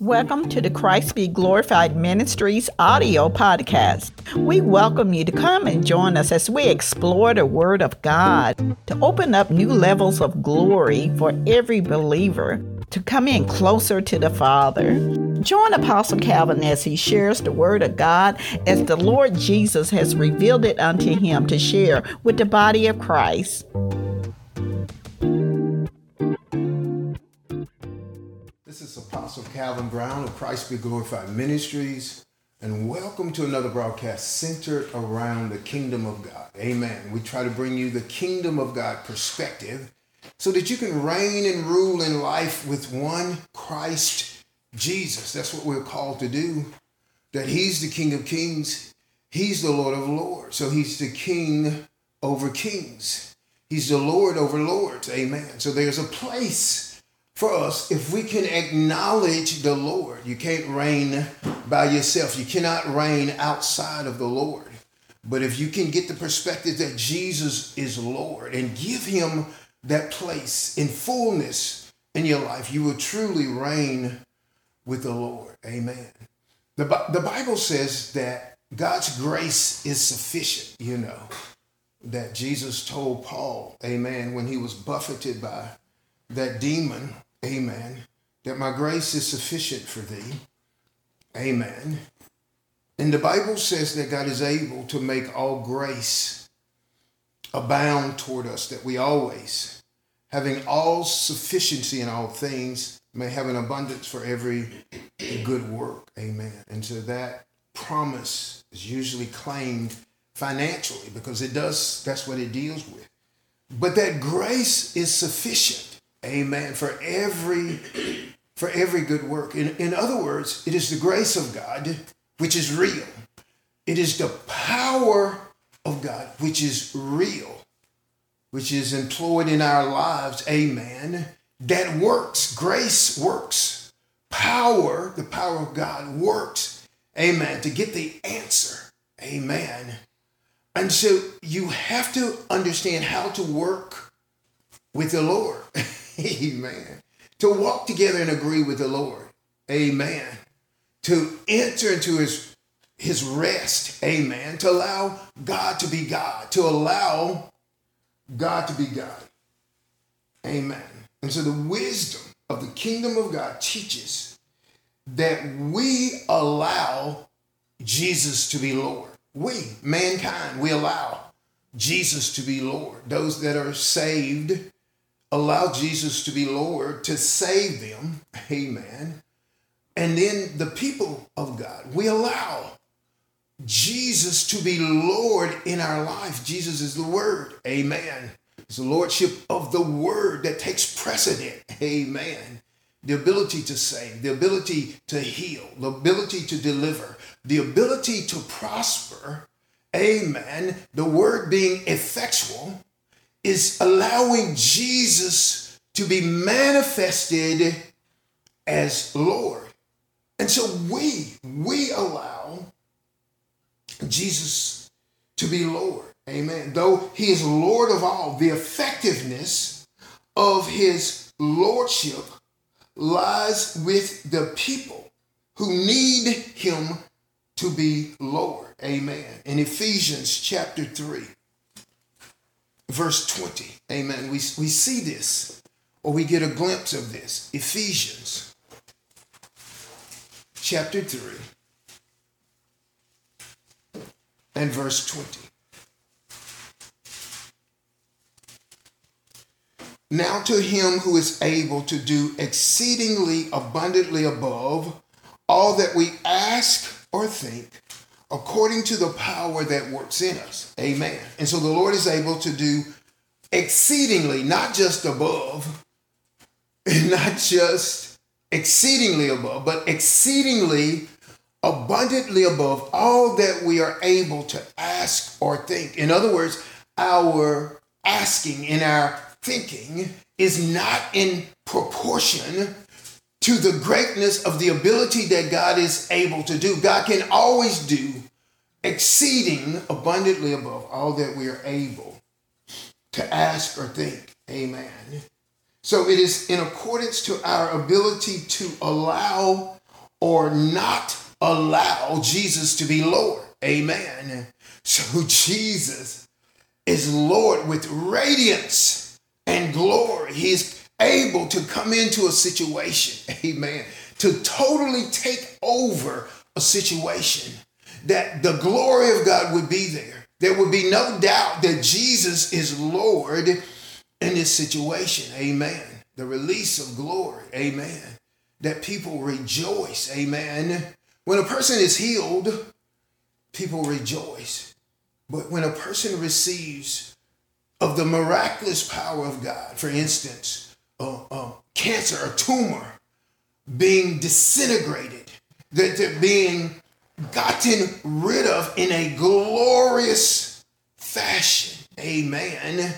Welcome to the Christ Be Glorified Ministries audio podcast. We welcome you to come and join us as we explore the Word of God to open up new levels of glory for every believer to come in closer to the Father. Join Apostle Calvin as he shares the Word of God as the Lord Jesus has revealed it unto him to share with the body of Christ. Calvin Brown of Christ Be Glorified Ministries, and welcome to another broadcast centered around the kingdom of God. Amen. We try to bring you the kingdom of God perspective so that you can reign and rule in life with one Christ Jesus. That's what we're called to do. That He's the King of Kings, He's the Lord of Lords. So He's the King over kings, He's the Lord over lords. Amen. So there's a place for us if we can acknowledge the Lord. You can't reign by yourself, you cannot reign outside of the Lord. But if you can get the perspective that Jesus is Lord and give him that place in fullness in your life, you will truly reign with the Lord. Amen. The, the Bible says that God's grace is sufficient, you know, that Jesus told Paul, amen, when he was buffeted by that demon Amen. That my grace is sufficient for thee. Amen. And the Bible says that God is able to make all grace abound toward us, that we always, having all sufficiency in all things, may have an abundance for every good work. Amen. And so that promise is usually claimed financially because it does, that's what it deals with. But that grace is sufficient Amen. For every for every good work. In, in other words, it is the grace of God which is real. It is the power of God which is real, which is employed in our lives. Amen. That works. Grace works. Power, the power of God works. Amen. To get the answer. Amen. And so you have to understand how to work with the Lord. Amen. To walk together and agree with the Lord. Amen. To enter into his, his rest. Amen. To allow God to be God. To allow God to be God. Amen. And so the wisdom of the kingdom of God teaches that we allow Jesus to be Lord. We, mankind, we allow Jesus to be Lord. Those that are saved allow Jesus to be Lord to save them. Amen. And then the people of God, we allow Jesus to be Lord in our life. Jesus is the Word. Amen. It's the Lordship of the Word that takes precedent. Amen. The ability to save, the ability to heal, the ability to deliver, the ability to prosper. Amen. The Word being effectual is allowing Jesus to be manifested as Lord. And so we, we allow Jesus to be Lord. Amen. Though he is Lord of all, the effectiveness of his lordship lies with the people who need him to be Lord. Amen. In Ephesians chapter 3, verse 20. Amen. We, we see this, or we get a glimpse of this. Ephesians chapter 3 and verse 20. Now to him who is able to do exceedingly abundantly above all that we ask or think according to the power that works in us. Amen. And so the Lord is able to do exceedingly, not just above, not just exceedingly above, but exceedingly abundantly above all that we are able to ask or think. In other words, our asking and our thinking is not in proportion to the greatness of the ability that God is able to do. God can always do exceeding abundantly above all that we are able to ask or think. Amen. So it is in accordance to our ability to allow or not allow Jesus to be Lord. Amen. So Jesus is Lord with radiance and glory. He's able to come into a situation, amen, to totally take over a situation that the glory of God would be there. There would be no doubt that Jesus is Lord in this situation. Amen. The release of glory. Amen. That people rejoice. Amen. When a person is healed, people rejoice. But when a person receives of the miraculous power of God, for instance, uh, cancer, a tumor being disintegrated, that they're being gotten rid of in a glorious fashion. Amen.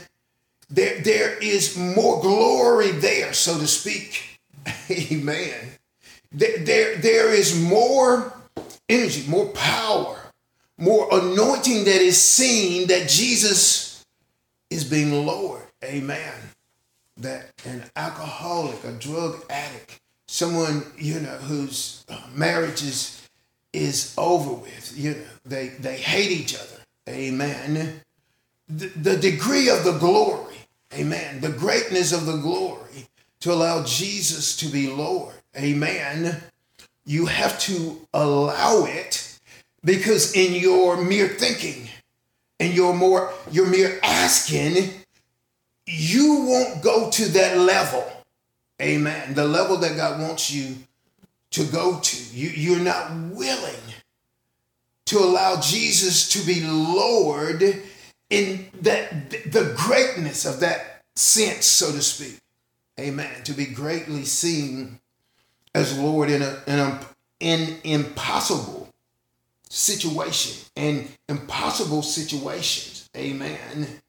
There, there is more glory there, so to speak. Amen. There, there, there is more energy, more power, more anointing that is seen that Jesus is being lowered. Amen. That an alcoholic, a drug addict, someone, you know, whose marriage is is over with. You know, they, they hate each other. Amen. The, the degree of the glory, amen, the greatness of the glory to allow Jesus to be Lord, amen. You have to allow it because in your mere thinking and your more your mere asking, you won't go to that level. Amen. The level that God wants you to go to. You, you're not willing to allow Jesus to be Lord in that the greatness of that sense, so to speak. Amen. To be greatly seen as Lord in a, in a in impossible situation and impossible situations. Amen.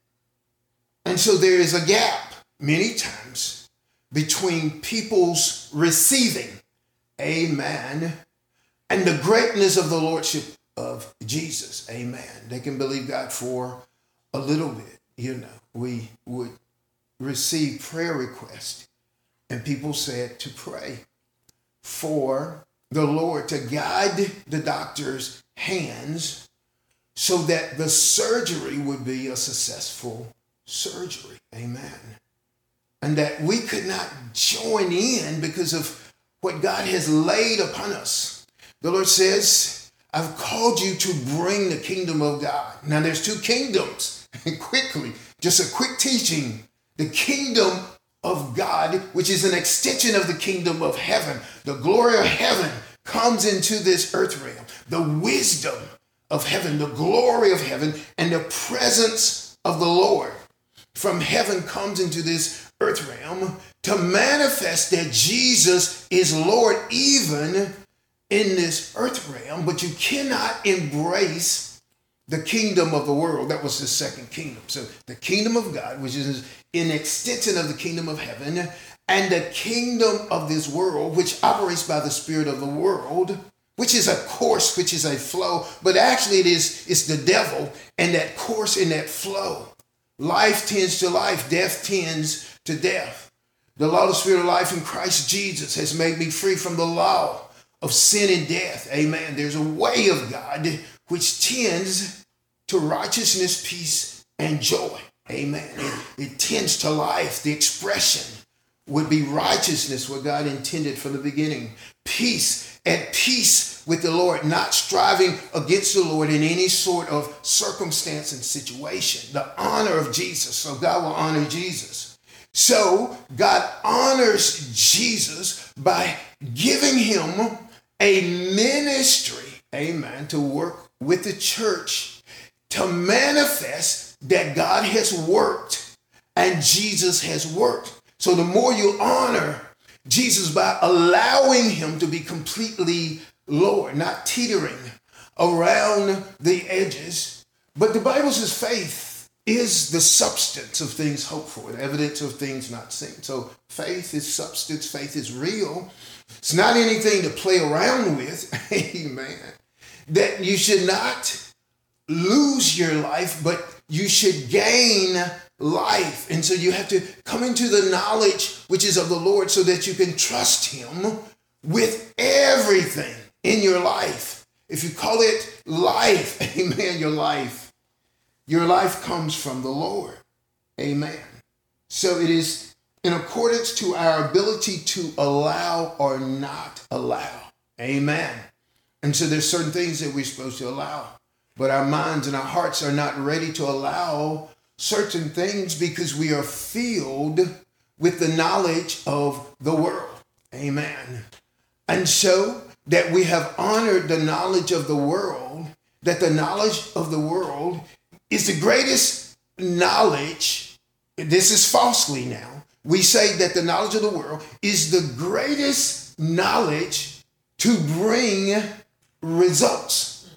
And so there is a gap many times between people's receiving Amen. And the greatness of the Lordship of Jesus. Amen. They can believe God for a little bit. You know, we would receive prayer requests, and people said to pray for the Lord to guide the doctor's hands so that the surgery would be a successful surgery. Amen. And that we could not join in because of what God has laid upon us. The Lord says, I've called you to bring the kingdom of God. Now there's two kingdoms. And quickly, just a quick teaching. The kingdom of God, which is an extension of the kingdom of heaven. The glory of heaven comes into this earth realm. The wisdom of heaven, the glory of heaven, and the presence of the Lord from heaven comes into this earth realm to manifest that Jesus is Lord even in this earth realm, but you cannot embrace the kingdom of the world. That was the second kingdom. So the kingdom of God, which is an extension of the kingdom of heaven, and the kingdom of this world, which operates by the spirit of the world, which is a course, which is a flow, but actually it is it's the devil and that course and that flow. Life tends to life, death tends to death. The law of the Spirit of life in Christ Jesus has made me free from the law of sin and death. Amen. There's a way of God which tends to righteousness, peace, and joy. Amen. It, it tends to life. The expression would be righteousness, what God intended from the beginning. Peace, at peace with the Lord, not striving against the Lord in any sort of circumstance and situation. The honor of Jesus. So God will honor Jesus. So God honors Jesus by giving him a ministry, amen, to work with the church to manifest that God has worked and Jesus has worked. So the more you honor Jesus by allowing him to be completely Lord, not teetering around the edges, but the Bible says faith is the substance of things hoped for, the evidence of things not seen. So faith is substance, faith is real. It's not anything to play around with. Amen. That you should not lose your life, but you should gain life. And so you have to come into the knowledge which is of the Lord so that you can trust Him with everything in your life. If you call it life, amen, your life, your life comes from the Lord. Amen. So it is in accordance to our ability to allow or not allow. Amen. And so there's certain things that we're supposed to allow, but our minds and our hearts are not ready to allow certain things because we are filled with the knowledge of the world. Amen. And so that we have honored the knowledge of the world, that the knowledge of the world is the greatest knowledge. This is falsely now. We say that the knowledge of the world is the greatest knowledge to bring results,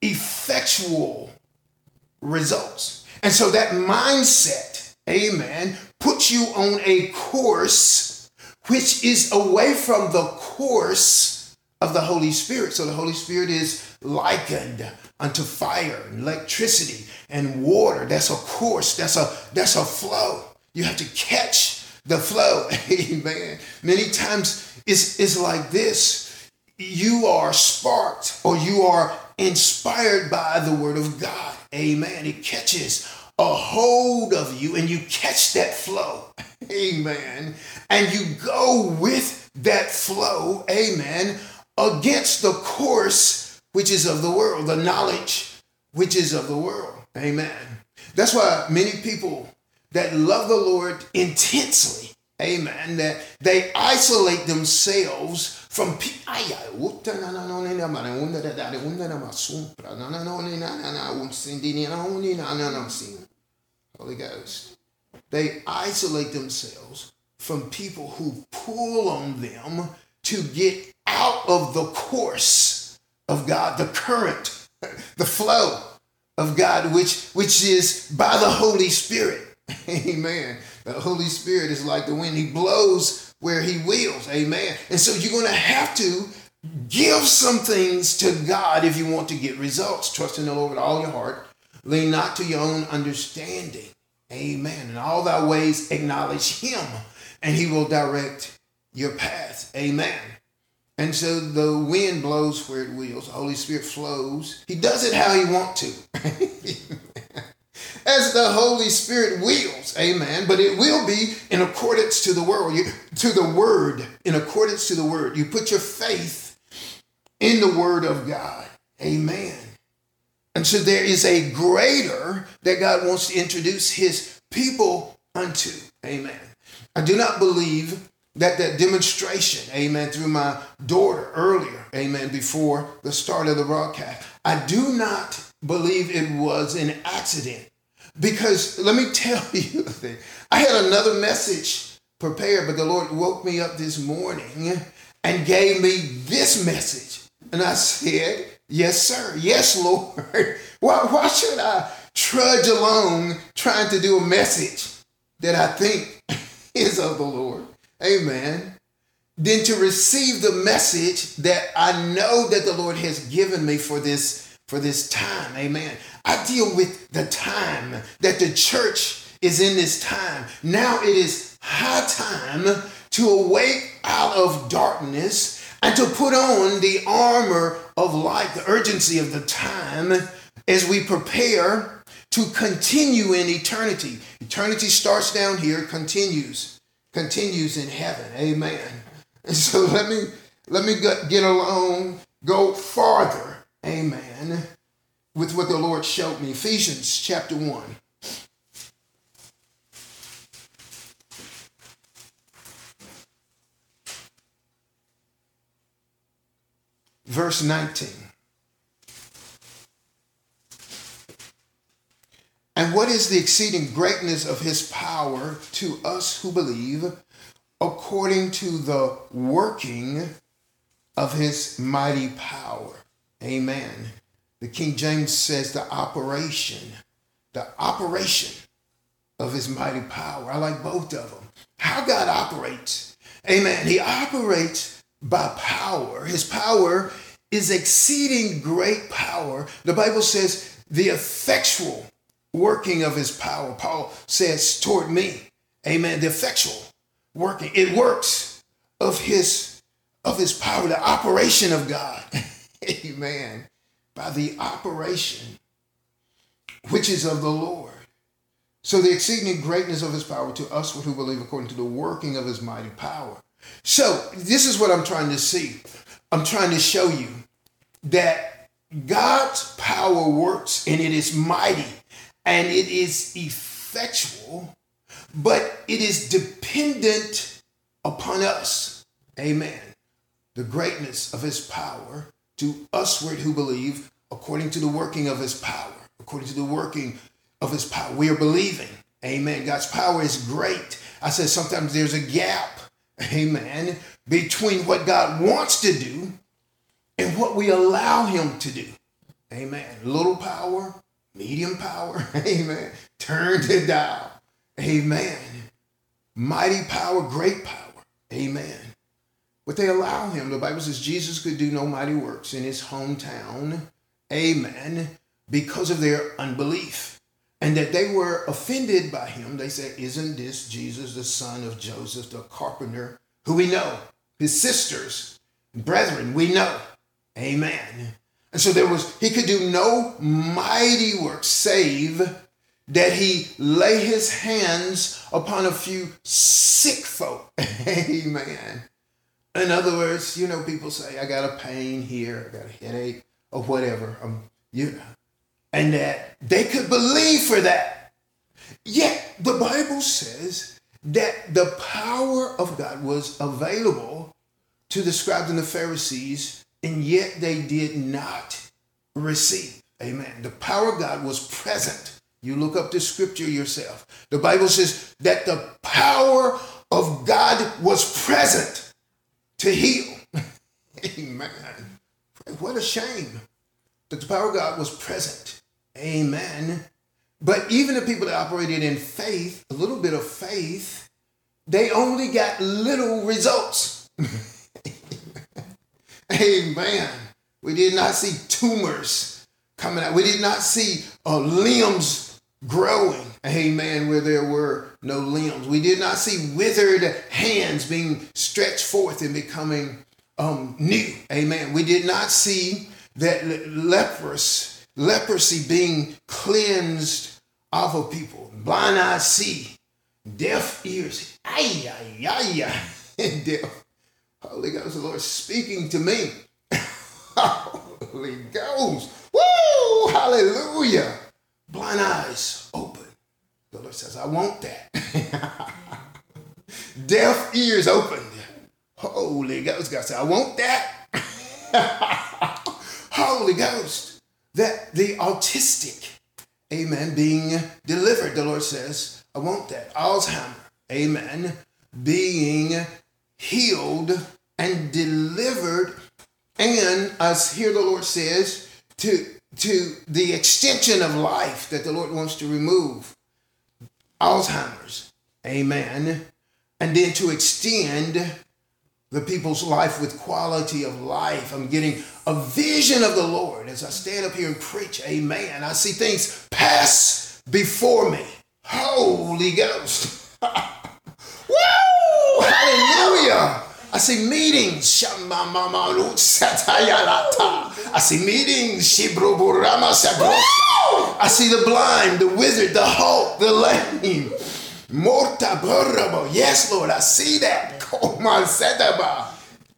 effectual results. And so that mindset, amen, puts you on a course which is away from the course of the Holy Spirit. So the Holy Spirit is likened unto fire and electricity and water. That's a course, that's a that's a flow. You have to catch the flow. Amen. Many times it's, it's like this you are sparked or you are inspired by the word of God. Amen. It catches a hold of you and you catch that flow. Amen. And you go with that flow. Amen. Against the course which is of the world, the knowledge which is of the world. Amen. That's why many people that love the Lord intensely, amen, that they isolate themselves from people. Holy Ghost. They isolate themselves from people who pull on them to get out of the course of God, the current, the flow of God, which, which is by the Holy Spirit. Amen. The Holy Spirit is like the wind. He blows where he wills. Amen. And so you're going to have to give some things to God if you want to get results. Trust in the Lord with all your heart. Lean not to your own understanding. Amen. In all thy ways acknowledge him, and he will direct your path. Amen. And so the wind blows where it wills. The Holy Spirit flows. He does it how he wants to. As the Holy Spirit wills. Amen. But it will be in accordance to the word, to the word, in accordance to the word. You put your faith in the word of God. Amen. And so there is a greater that God wants to introduce his people unto. Amen. I do not believe that that demonstration, amen, through my daughter earlier, amen, before the start of the broadcast, I do not believe it was an accident. Because let me tell you a thing. I had another message prepared, but the Lord woke me up this morning and gave me this message. And I said, Yes, sir. Yes, Lord. Why, why should I trudge along trying to do a message that I think is of the Lord? Amen. Than to receive the message that I know that the Lord has given me for this for this time. Amen. I deal with the time that the church is in this time. Now it is high time to awake out of darkness and to put on the armor of light, the urgency of the time as we prepare to continue in eternity. Eternity starts down here, continues, continues in heaven. Amen. And so let me let me get along, go farther. Amen. With what the Lord showed me. Ephesians chapter 1. verse 19. And what is the exceeding greatness of his power to us who believe, according to the working of his mighty power? Amen. The King James says the operation, the operation of his mighty power. I like both of them. How God operates. Amen. He operates by power. His power is exceeding great power. The Bible says the effectual working of his power. Paul says toward me, amen, the effectual working. It works of his of his power, the operation of God. Amen. By the operation which is of the Lord. So the exceeding greatness of his power to us who believe according to the working of his mighty power. So this is what I'm trying to see. I'm trying to show you that God's power works and it is mighty and it is effectual, but it is dependent upon us. Amen. The greatness of his power to usward who believe according to the working of his power, according to the working of his power. We are believing. Amen. God's power is great. I said sometimes there's a gap, amen, between what God wants to do and what we allow him to do. Amen. Little power, medium power, amen. Turn the dial. Amen. Mighty power, great power. Amen. But they allow him. The Bible says Jesus could do no mighty works in his hometown. Amen. Because of their unbelief. And that they were offended by him. They said, Isn't this Jesus, the son of Joseph, the carpenter, who we know? His sisters, brethren, we know. Amen. And so there was, he could do no mighty work save that he lay his hands upon a few sick folk. Amen. In other words, you know, people say, I got a pain here, I got a headache, or whatever. Um, you know, and that they could believe for that. Yet the Bible says that the power of God was available to the scribes and the Pharisees, and yet they did not receive. Amen. The power of God was present. You look up the scripture yourself. The Bible says that the power of God was present to heal. Amen. What a shame that the power of God was present. Amen. But even the people that operated in faith, a little bit of faith, they only got little results. Amen. We did not see tumors coming out. We did not see uh, limbs growing. Amen. Where there were no limbs. We did not see withered hands being stretched forth and becoming um, new. Amen. We did not see that leprous, leprosy being cleansed off of people. Blind eyes see, deaf ears. Ay, ay, ay, ay. deaf. Holy Ghost, the Lord speaking to me. Holy Ghost. Woo! Hallelujah. Blind eyes open. The Lord says, I want that. Deaf ears opened. Holy Ghost. God said, I want that. Holy Ghost. That the autistic, amen, being delivered, the Lord says, I want that. Alzheimer, amen, being healed and delivered. And as here the Lord says, to, to the extension of life that the Lord wants to remove. Alzheimer's, amen. And then to extend the people's life with quality of life. I'm getting a vision of the Lord as I stand up here and preach. Amen. I see things pass before me. Holy Ghost. Woo! Hallelujah. I see meetings. I see meetings. I see the blind, the wizard, the halt, the lame. Yes, Lord, I see that.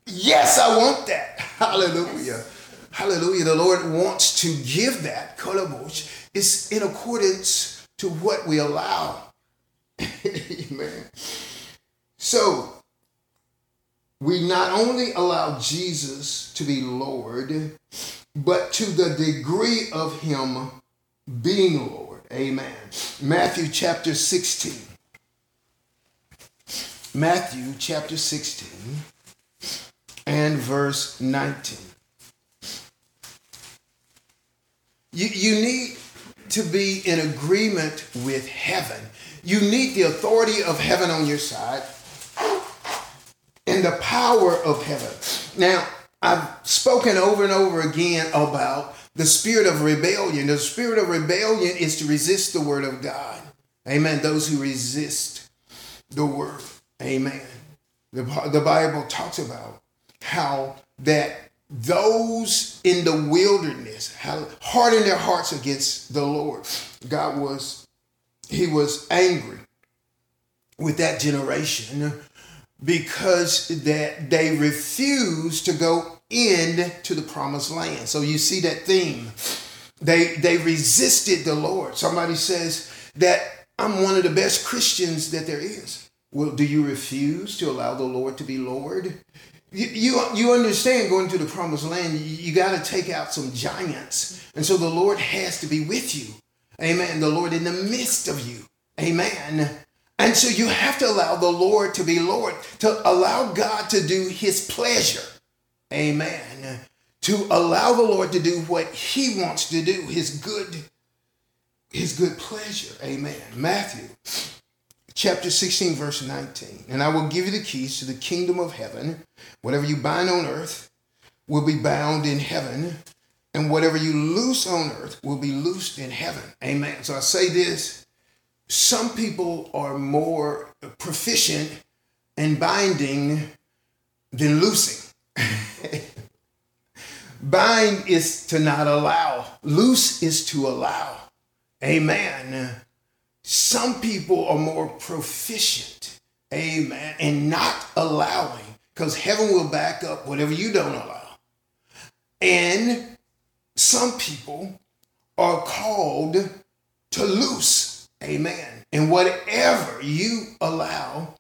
Yes, I want that. Hallelujah. Hallelujah. The Lord wants to give that. It's in accordance to what we allow. Amen. So, we not only allow Jesus to be Lord, but to the degree of Him being Lord. Amen. Matthew chapter 16. Matthew chapter 16 and verse 19. You, you need to be in agreement with heaven. You need the authority of heaven on your side and the power of heaven. Now, I've spoken over and over again about the spirit of rebellion. The spirit of rebellion is to resist the word of God. Amen. Those who resist the word. Amen. The, the Bible talks about how that those in the wilderness hardened their hearts against the Lord. God was, he was angry with that generation because that they refuse to go into the promised land. So you see that theme. They they resisted the Lord. Somebody says that I'm one of the best Christians that there is. Well, do you refuse to allow the Lord to be Lord? You, you, you understand going to the promised land, you, you got to take out some giants. And so the Lord has to be with you. Amen. The Lord in the midst of you. Amen. And so you have to allow the Lord to be Lord, to allow God to do his pleasure. Amen. To allow the Lord to do what he wants to do, his good, his good pleasure. Amen. Matthew chapter 16, verse 19. And I will give you the keys to the kingdom of heaven. Whatever you bind on earth will be bound in heaven, and whatever you loose on earth will be loosed in heaven. Amen. So I say this some people are more proficient in binding than loosing. Bind is to not allow, loose is to allow. Amen. Some people are more proficient, amen, in not allowing, because heaven will back up whatever you don't allow. And some people are called to loose, amen. And whatever you allow,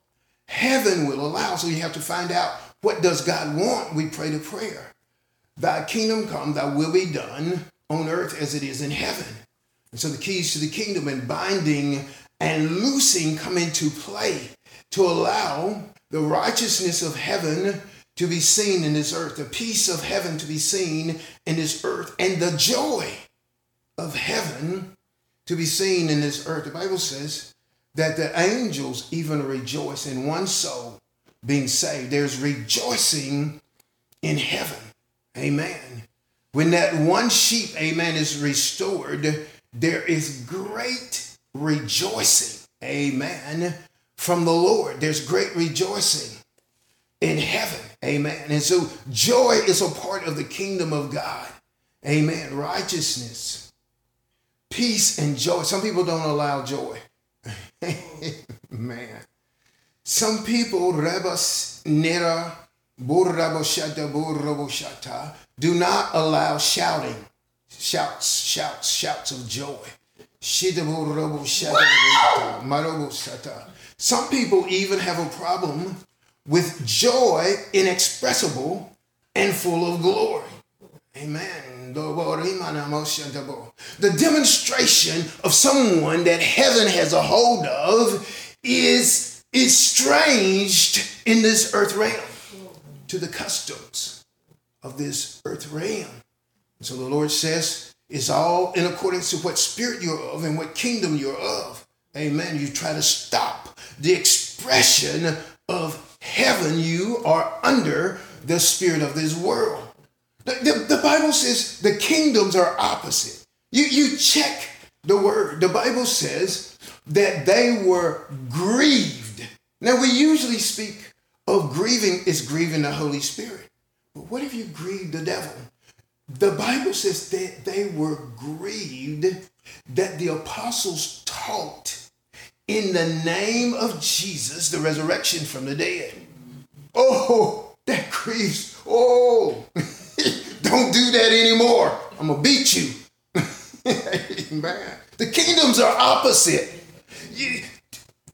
heaven will allow. So you have to find out what does God want? We pray the prayer. Thy kingdom come, thy will be done on earth as it is in heaven. And so the keys to the kingdom and binding and loosing come into play to allow the righteousness of heaven to be seen in this earth, the peace of heaven to be seen in this earth, and the joy of heaven to be seen in this earth. The Bible says that the angels even rejoice in one soul being saved. There's rejoicing in heaven. Amen. When that one sheep, amen, is restored, there is great rejoicing. Amen. From the Lord. There's great rejoicing in heaven. Amen. And so joy is a part of the kingdom of God. Amen. Righteousness, peace, and joy. Some people don't allow joy. Man. Some people, rebas nera, do not allow shouting shouts, shouts, shouts of joy. Some people even have a problem with joy inexpressible and full of glory. Amen. The demonstration of someone that heaven has a hold of is estranged in this earth realm to the customs of this earth realm. So the Lord says it's all in accordance to what spirit you're of and what kingdom you're of. Amen. You try to stop the expression of heaven. You are under the spirit of this world. The, the, the Bible says the kingdoms are opposite. You, you check the word. The Bible says that they were grieved. Now, we usually speak of grieving is grieving the Holy Spirit. But what if you grieve the devil? The Bible says that they were grieved that the apostles taught in the name of Jesus the resurrection from the dead. Oh, that grieves. Oh, don't do that anymore. I'm going to beat you. Amen. The kingdoms are opposite. You,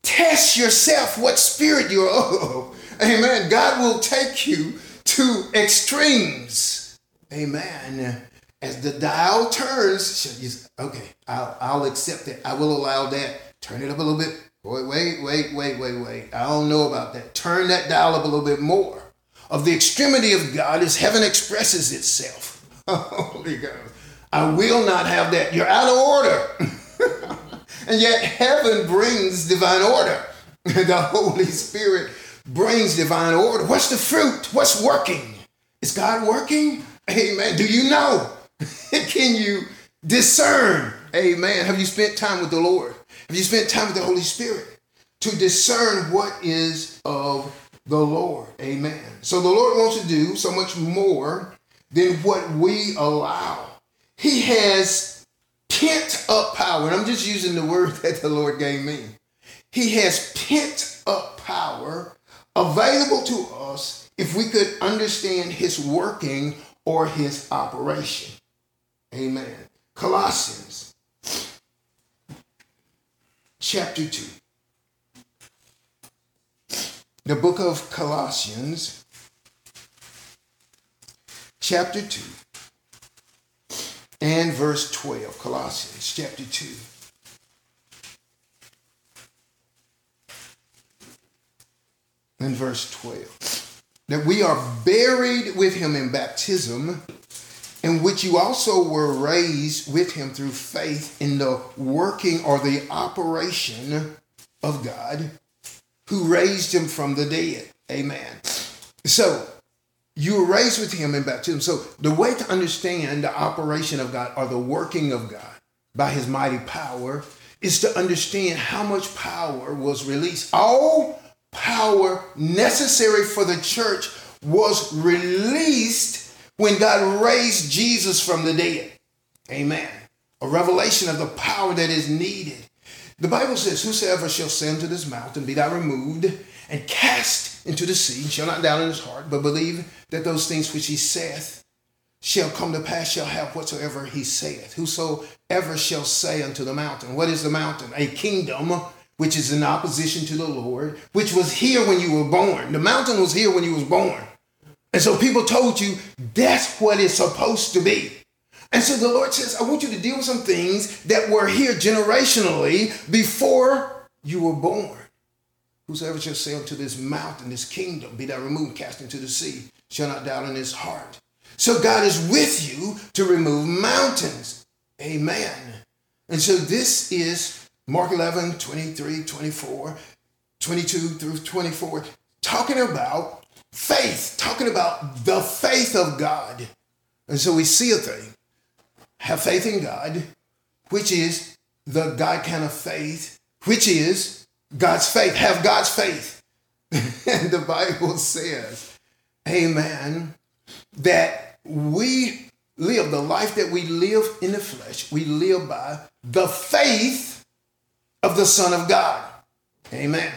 test yourself what spirit you're. Amen. God will take you to extremes. Amen. As the dial turns, okay, I'll, I'll accept it. I will allow that. Turn it up a little bit. Wait, wait, wait, wait, wait, wait. I don't know about that. Turn that dial up a little bit more. Of the extremity of God as heaven expresses itself. Holy God. I will not have that. You're out of order. and yet heaven brings divine order. the Holy Spirit brings divine order. What's the fruit? What's working? Is God working? Amen. Do you know? Can you discern? Amen. Have you spent time with the Lord? Have you spent time with the Holy Spirit to discern what is of the Lord. Amen. So the Lord wants to do so much more than what we allow. He has pent up power, and I'm just using the word that the Lord gave me. He has pent up power available to us if we could understand his working or his operation. Amen. Colossians chapter 2. The book of Colossians chapter 2 and verse 12. Colossians chapter 2. And verse 12. That we are buried with him in baptism, in which you also were raised with him through faith in the working or the operation of God who raised him from the dead. Amen. So you were raised with him in baptism. So the way to understand the operation of God or the working of God by his mighty power is to understand how much power was released. All power necessary for the church was released when God raised Jesus from the dead. Amen. A revelation of the power that is needed. The Bible says, Whosoever shall say to this mountain, Be thou removed and cast into the sea, shall not doubt in his heart, but believe that those things which he saith shall come to pass, shall have whatsoever he saith. Whosoever shall say unto the mountain, What is the mountain? A kingdom which is in opposition to the Lord, which was here when you were born. The mountain was here when you was born. And so people told you that's what it's supposed to be. And so the Lord says, I want you to deal with some things that were here generationally before you were born. Whosoever shall say unto this mountain, this kingdom, be thou removed, cast into the sea, shall not doubt in his heart. So God is with you to remove mountains. Amen. And so this is Mark 11, 23, 24, 22 through 24, talking about faith, talking about the faith of God. And so we see a thing have faith in God, which is the God kind of faith, which is God's faith. Have God's faith. and the Bible says, Amen, that we live the life that we live in the flesh, we live by the faith of the Son of God. Amen.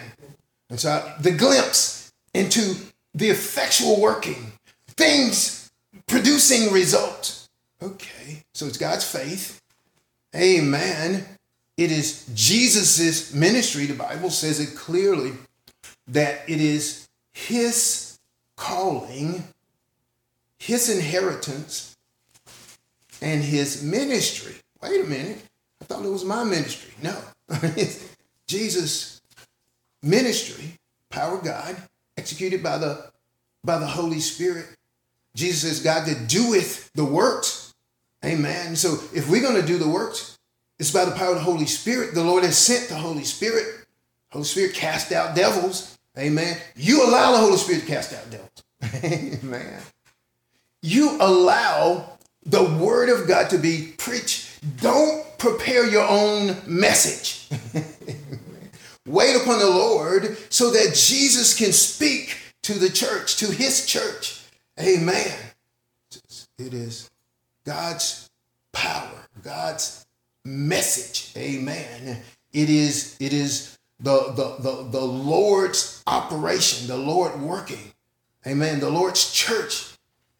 And so the glimpse into the effectual working, things producing results Okay, so it's God's faith. Amen. It is Jesus's ministry. The Bible says it clearly that it is his calling, his inheritance, and his ministry. Wait a minute. I thought it was my ministry. No. it's Jesus' ministry, power of God, executed by the by the Holy Spirit. Jesus is God that doeth the works Amen. So if we're going to do the works, it's by the power of the Holy Spirit. The Lord has sent the Holy Spirit. Holy Spirit cast out devils. Amen. You allow the Holy Spirit to cast out devils. Amen. You allow the word of God to be preached. Don't prepare your own message. Wait upon the Lord so that Jesus can speak to the church, to his church. Amen. It is God's power, God's message. Amen. It is, it is the, the, the, the Lord's operation, the Lord working. Amen. The Lord's church.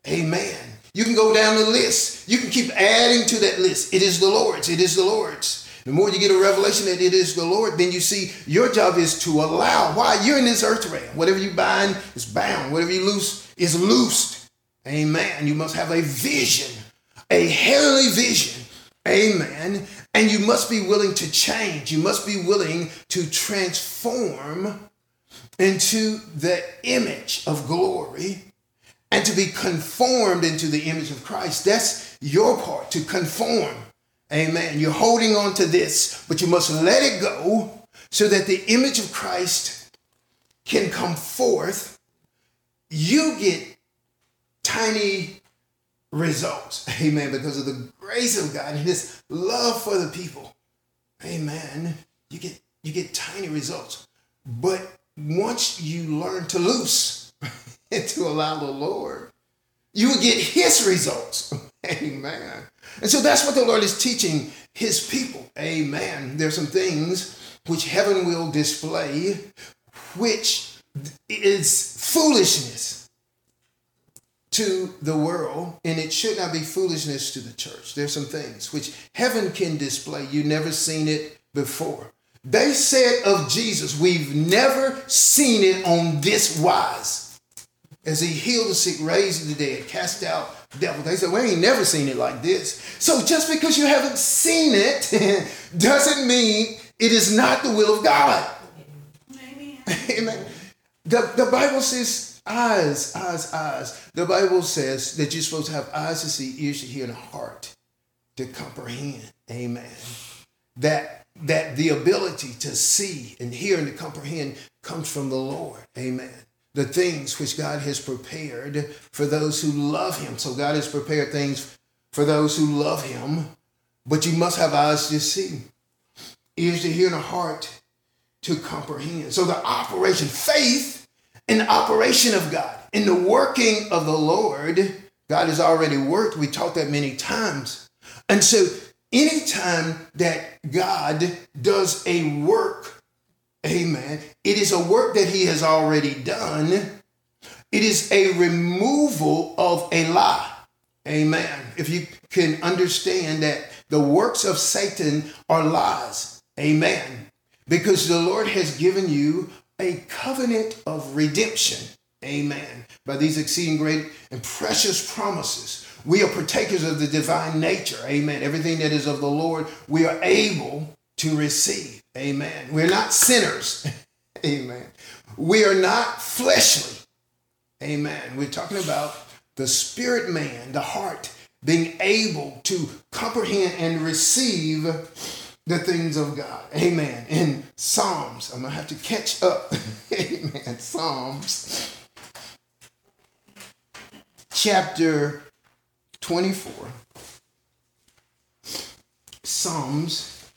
Amen. You can go down the list. You can keep adding to that list. It is the Lord's. It is the Lord's. The more you get a revelation that it is the Lord, then you see your job is to allow. Why? You're in this earth realm. Whatever you bind is bound. Whatever you loose is loosed. Amen. You must have a vision a heavenly vision. Amen. And you must be willing to change. You must be willing to transform into the image of glory and to be conformed into the image of Christ. That's your part to conform. Amen. You're holding on to this, but you must let it go so that the image of Christ can come forth. You get tiny results. Amen. Because of the grace of God and his love for the people. Amen. You get you get tiny results. But once you learn to loose and to allow the Lord, you will get his results. Amen. And so that's what the Lord is teaching his people. Amen. There's some things which heaven will display, which is foolishness to the world, and it should not be foolishness to the church. There's some things which heaven can display. You've never seen it before. They said of Jesus, We've never seen it on this wise. As he healed the sick, raised the dead, cast out devil. They said, We ain't never seen it like this. So just because you haven't seen it doesn't mean it is not the will of God. Amen. Amen. The, the Bible says eyes, eyes, eyes. The Bible says that you're supposed to have eyes to see, ears to hear, and a heart to comprehend. Amen. That that the ability to see and hear and to comprehend comes from the Lord. Amen. The things which God has prepared for those who love Him. So God has prepared things for those who love Him, but you must have eyes to see, ears to hear, and a heart to comprehend. So the operation, faith in the operation of God, in the working of the Lord, God has already worked. We talked that many times. And so anytime that God does a work, amen, it is a work that he has already done. It is a removal of a lie. Amen. If you can understand that the works of Satan are lies. Amen. Because the Lord has given you a covenant of redemption. Amen. By these exceeding great and precious promises we are partakers of the divine nature. Amen. Everything that is of the Lord, we are able to receive. Amen. We're not sinners. Amen. We are not fleshly. Amen. We're talking about the spirit man, the heart, being able to comprehend and receive the things of God. Amen. In Psalms, I'm going to have to catch up. Amen. Psalms chapter 24, Psalms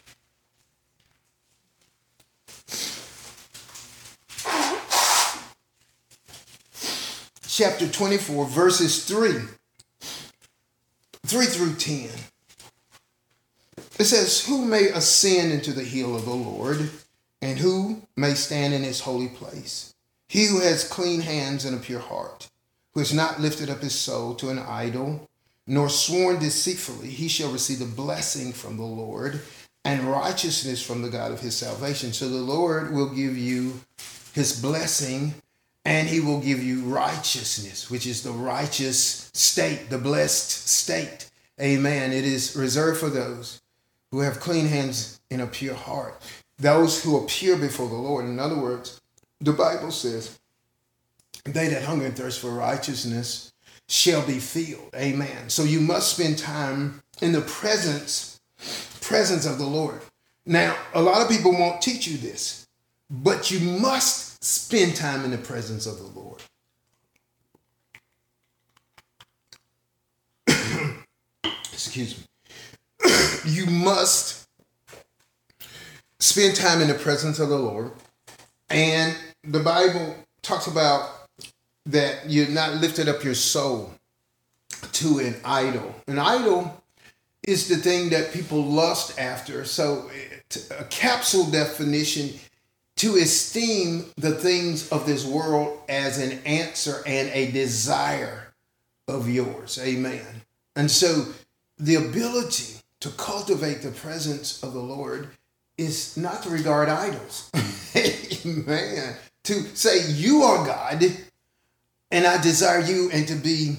chapter 24, verses 3, 3 through 10. It says, Who may ascend into the hill of the Lord, and who may stand in his holy place? He who has clean hands and a pure heart, who has not lifted up his soul to an idol nor sworn deceitfully, he shall receive the blessing from the Lord and righteousness from the God of his salvation. So the Lord will give you his blessing and he will give you righteousness, which is the righteous state, the blessed state. Amen. It is reserved for those who have clean hands and a pure heart, those who appear before the Lord. In other words, the Bible says, they that hunger and thirst for righteousness shall be filled. Amen. So you must spend time in the presence presence of the Lord. Now, a lot of people won't teach you this, but you must spend time in the presence of the Lord. Excuse me. You must spend time in the presence of the Lord. And the Bible talks about that you're not lifted up your soul to an idol. An idol is the thing that people lust after. So, a capsule definition to esteem the things of this world as an answer and a desire of yours. Amen. And so, the ability to cultivate the presence of the Lord is not to regard idols. Amen. To say, You are God and I desire you and to be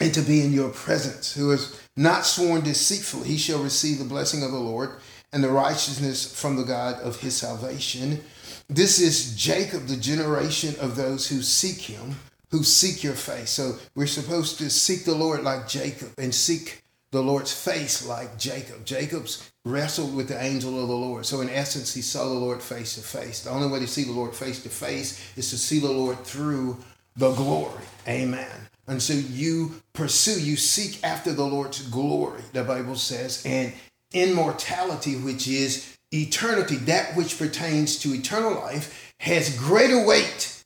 and to be in your presence, who is not sworn deceitfully, he shall receive the blessing of the Lord and the righteousness from the God of his salvation. This is Jacob, the generation of those who seek him, who seek your face. So we're supposed to seek the Lord like Jacob and seek the Lord's face like Jacob. Jacob's wrestled with the angel of the Lord. So in essence, he saw the Lord face to face. The only way to see the Lord face to face is to see the Lord through the glory. Amen. And so you pursue, you seek after the Lord's glory, the Bible says, and immortality, which is eternity, that which pertains to eternal life, has greater weight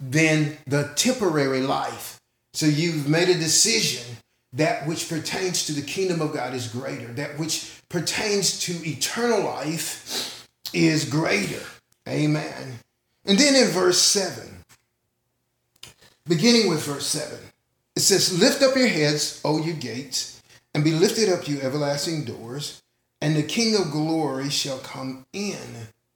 than the temporary life. So you've made a decision that which pertains to the kingdom of God is greater. That which pertains to eternal life is greater. Amen. And then in verse 7, beginning with verse 7, it says, Lift up your heads, O you gates, and be lifted up, you everlasting doors, and the King of glory shall come in.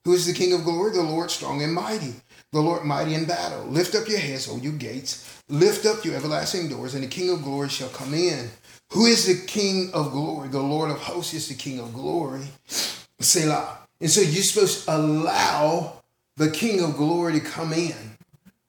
Who is the King of glory? The Lord strong and mighty, the Lord mighty in battle. Lift up your heads, O you gates, lift up your everlasting doors, and the King of glory shall come in. Who is the King of glory? The Lord of hosts is the King of glory. Selah. And so you're supposed to allow the King of glory to come in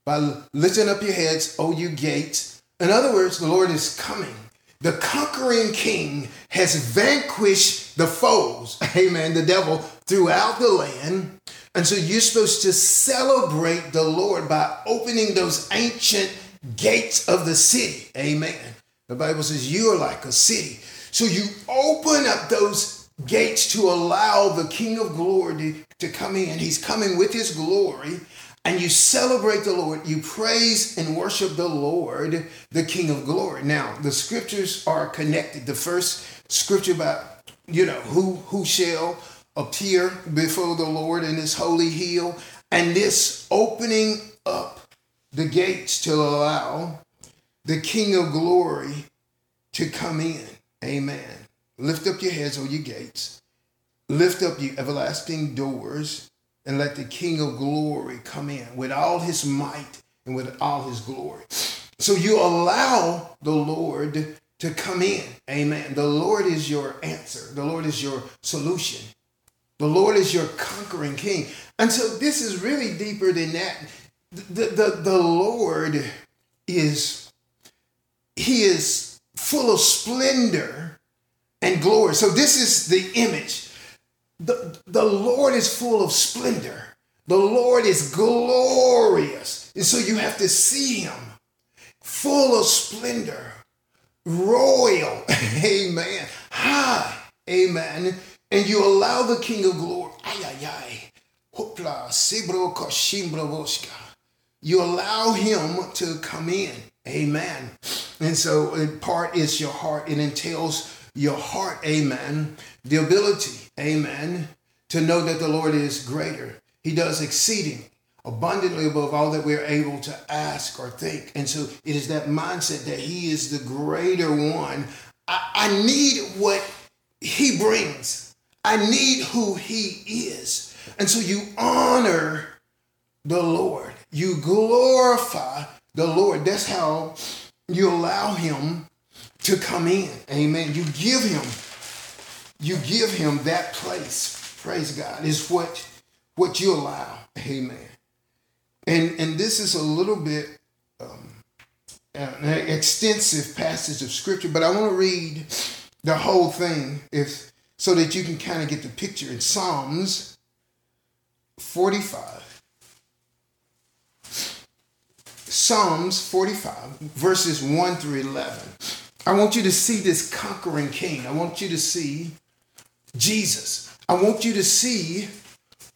by lifting up your heads, O you gates. In other words, the Lord is coming. The conquering king has vanquished the foes, amen, the devil throughout the land. And so you're supposed to celebrate the Lord by opening those ancient gates of the city, amen. The Bible says you are like a city. So you open up those gates to allow the King of glory to come in. He's coming with his glory and you celebrate the Lord, you praise and worship the Lord, the King of glory. Now, the scriptures are connected. The first scripture about, you know, who who shall appear before the Lord in his holy hill, and this opening up the gates to allow the King of glory to come in. Amen. Lift up your heads, O you gates. Lift up you everlasting doors and let the King of glory come in with all his might and with all his glory. So you allow the Lord to come in. Amen. The Lord is your answer, the Lord is your solution. The Lord is your conquering king. And so this is really deeper than that. The, the, the Lord is, he is full of splendor and glory. So this is the image the, the Lord is full of splendor. The Lord is glorious. And so you have to see him full of splendor, royal. Amen. High. Amen. And you allow the King of glory. Ay, ay, ay. Hopla, sibro, koshimbro, You allow him to come in. Amen. And so in part is your heart. It entails your heart. Amen. The ability amen, to know that the Lord is greater. He does exceeding abundantly above all that we're able to ask or think. And so it is that mindset that He is the greater one. I, I need what He brings, I need who He is. And so you honor the Lord, you glorify the Lord. That's how you allow Him to come in. Amen. You give Him you give him that place, praise God, is what what you allow. Amen. And and this is a little bit um, an extensive passage of scripture, but I want to read the whole thing if so that you can kind of get the picture. In Psalms 45. Psalms 45, verses 1 through 11. I want you to see this conquering king. I want you to see Jesus. I want you to see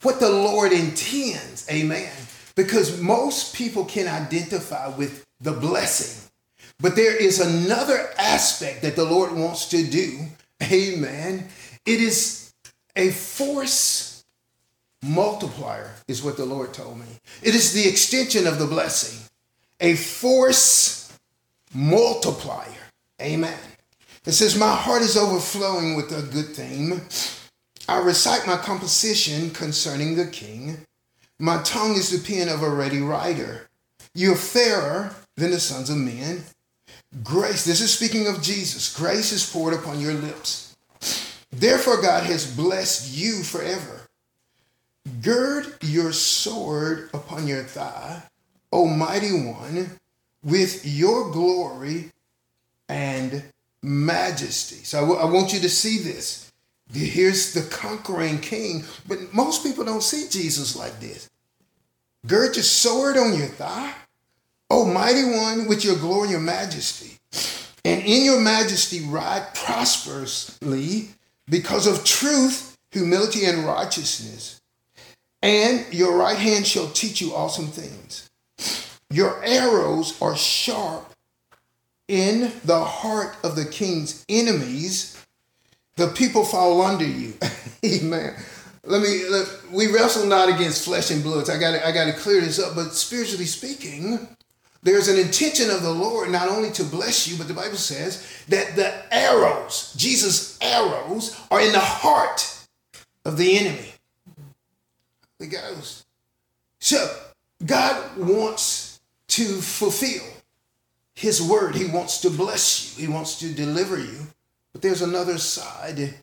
what the Lord intends. Amen. Because most people can identify with the blessing, but there is another aspect that the Lord wants to do. Amen. It is a force multiplier, is what the Lord told me. It is the extension of the blessing, a force multiplier. Amen. It says, My heart is overflowing with a good theme. I recite my composition concerning the king. My tongue is the pen of a ready writer. You're fairer than the sons of men. Grace, this is speaking of Jesus, grace is poured upon your lips. Therefore, God has blessed you forever. Gird your sword upon your thigh, O mighty one, with your glory and majesty. So I, w- I want you to see this. Here's the conquering king, but most people don't see Jesus like this. Gird your sword on your thigh, O mighty one, with your glory and your majesty. And in your majesty ride prosperously because of truth, humility, and righteousness. And your right hand shall teach you awesome things. Your arrows are sharp in the heart of the king's enemies. The people fall under you. Amen. Let me. Let, we wrestle not against flesh and blood. I got. I got to clear this up. But spiritually speaking, there's an intention of the Lord not only to bless you, but the Bible says that the arrows, Jesus' arrows, are in the heart of the enemy. The goes. So God wants to fulfill his word. He wants to bless you. He wants to deliver you. But there's another side.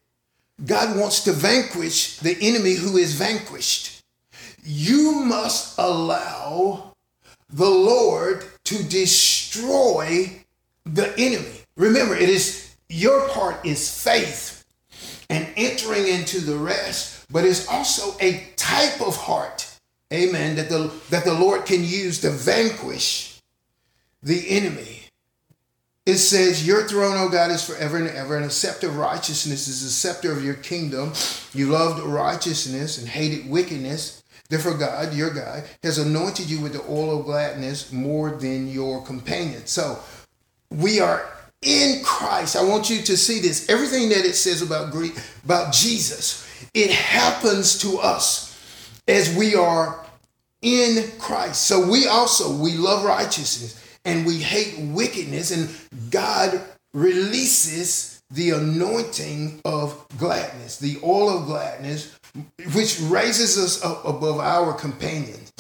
God wants to vanquish the enemy who is vanquished. You must allow the Lord to destroy the enemy. Remember, it is your part is faith and entering into the rest, but it's also a type of heart, amen, that the that the Lord can use to vanquish the enemy. It says, Your throne, O God, is forever and ever, and a scepter of righteousness is the scepter of your kingdom. You loved righteousness and hated wickedness. Therefore, God, your God, has anointed you with the oil of gladness more than your companions. So we are in Christ. I want you to see this. Everything that it says about Greek, about Jesus, it happens to us as we are in Christ. So we also we love righteousness and we hate wickedness, and God releases the anointing of gladness, the oil of gladness which raises us up above our companions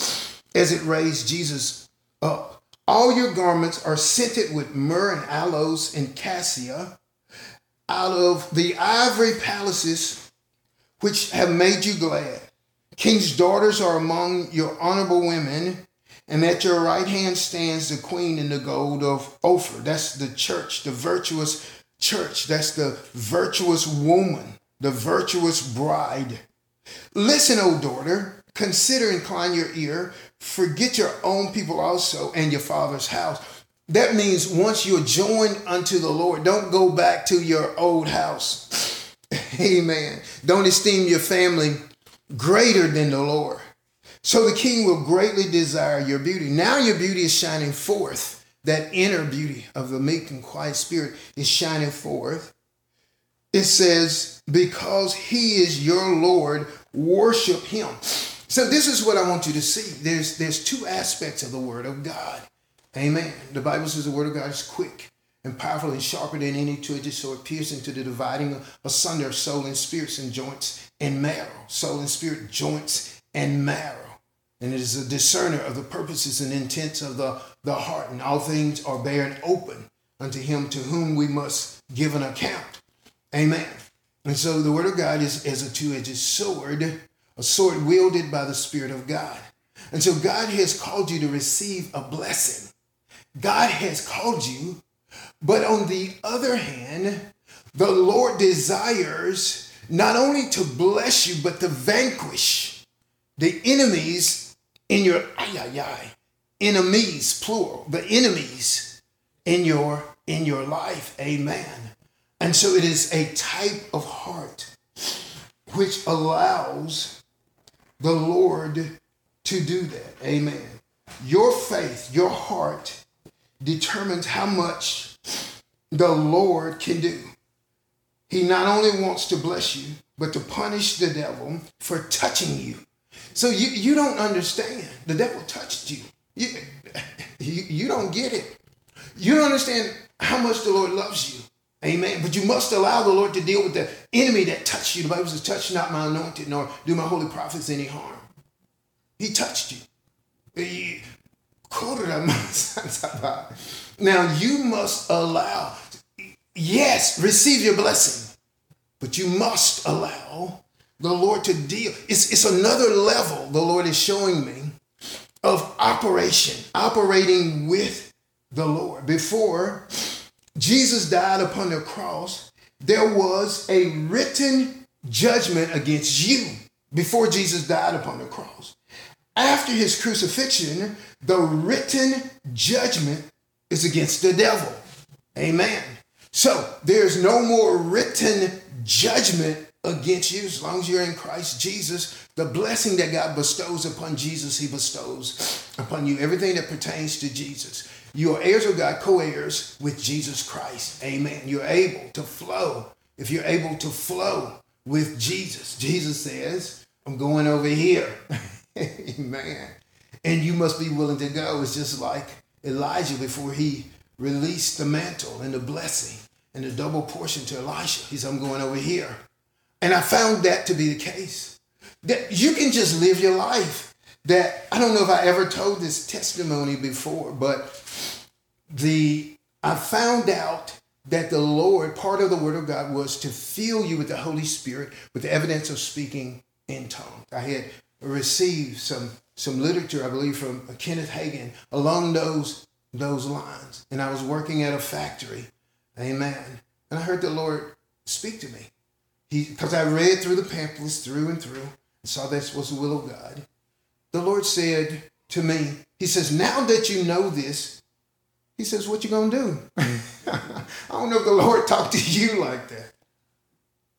as it raised Jesus up. All your garments are scented with myrrh and aloes and cassia out of the ivory palaces which have made you glad. King's daughters are among your honorable women, and at your right hand stands the queen in the gold of Ophir. That's the church, the virtuous church. That's the virtuous woman, the virtuous bride. Listen, O daughter, consider, incline your ear, forget your own people also and your father's house. That means once you're joined unto the Lord, don't go back to your old house. Amen. Don't esteem your family greater than the Lord. So the king will greatly desire your beauty. Now your beauty is shining forth. That inner beauty of the meek and quiet spirit is shining forth. It says, because he is your Lord, worship him. So this is what I want you to see. There's there's two aspects of the word of God. Amen. The Bible says the word of God is quick and powerful and sharper than any two-edged sword, piercing to the dividing asunder of soul and spirits and joints and marrow. Soul and spirit, joints and marrow. And it is a discerner of the purposes and intents of the, the heart. And all things are bare and open unto him to whom we must give an account. Amen. And so the word of God is as a two-edged sword, a sword wielded by the Spirit of God. And so God has called you to receive a blessing. God has called you, but on the other hand, the Lord desires not only to bless you, but to vanquish the enemies in your ay, ay, ay, enemies, plural, the enemies in your in your life. Amen. And so it is a type of heart which allows the Lord to do that. Amen. Your faith, your heart determines how much the Lord can do. He not only wants to bless you, but to punish the devil for touching you. So you, you don't understand. The devil touched you. You, you. you don't get it. You don't understand how much the Lord loves you. Amen. But you must allow the Lord to deal with the enemy that touched you. The Bible says, touch not my anointed, nor do my holy prophets any harm. He touched you. Now you must allow, yes, receive your blessing, but you must allow the Lord to deal. It's, it's another level the Lord is showing me of operation, operating with the Lord. Before, Jesus died upon the cross, there was a written judgment against you before Jesus died upon the cross. After his crucifixion, the written judgment is against the devil. Amen. So there's no more written judgment against you as long as you're in Christ Jesus. The blessing that God bestows upon Jesus, He bestows upon you. Everything that pertains to Jesus. You are heirs of God, co heirs with Jesus Christ. Amen. You're able to flow. If you're able to flow with Jesus, Jesus says, I'm going over here. Amen. And you must be willing to go. It's just like Elijah before he released the mantle and the blessing and the double portion to Elisha. He said, I'm going over here. And I found that to be the case. That you can just live your life. That I don't know if I ever told this testimony before, but the I found out that the Lord, part of the Word of God was to fill you with the Holy Spirit with the evidence of speaking in tongues. I had received some some literature, I believe, from Kenneth Hagin along those those lines. And I was working at a factory. Amen. And I heard the Lord speak to me. He because I read through the pamphlets through and through and saw this was the will of God. The Lord said to me, He says, now that you know this, He says, what you gonna do? I don't know if the Lord talked to you like that.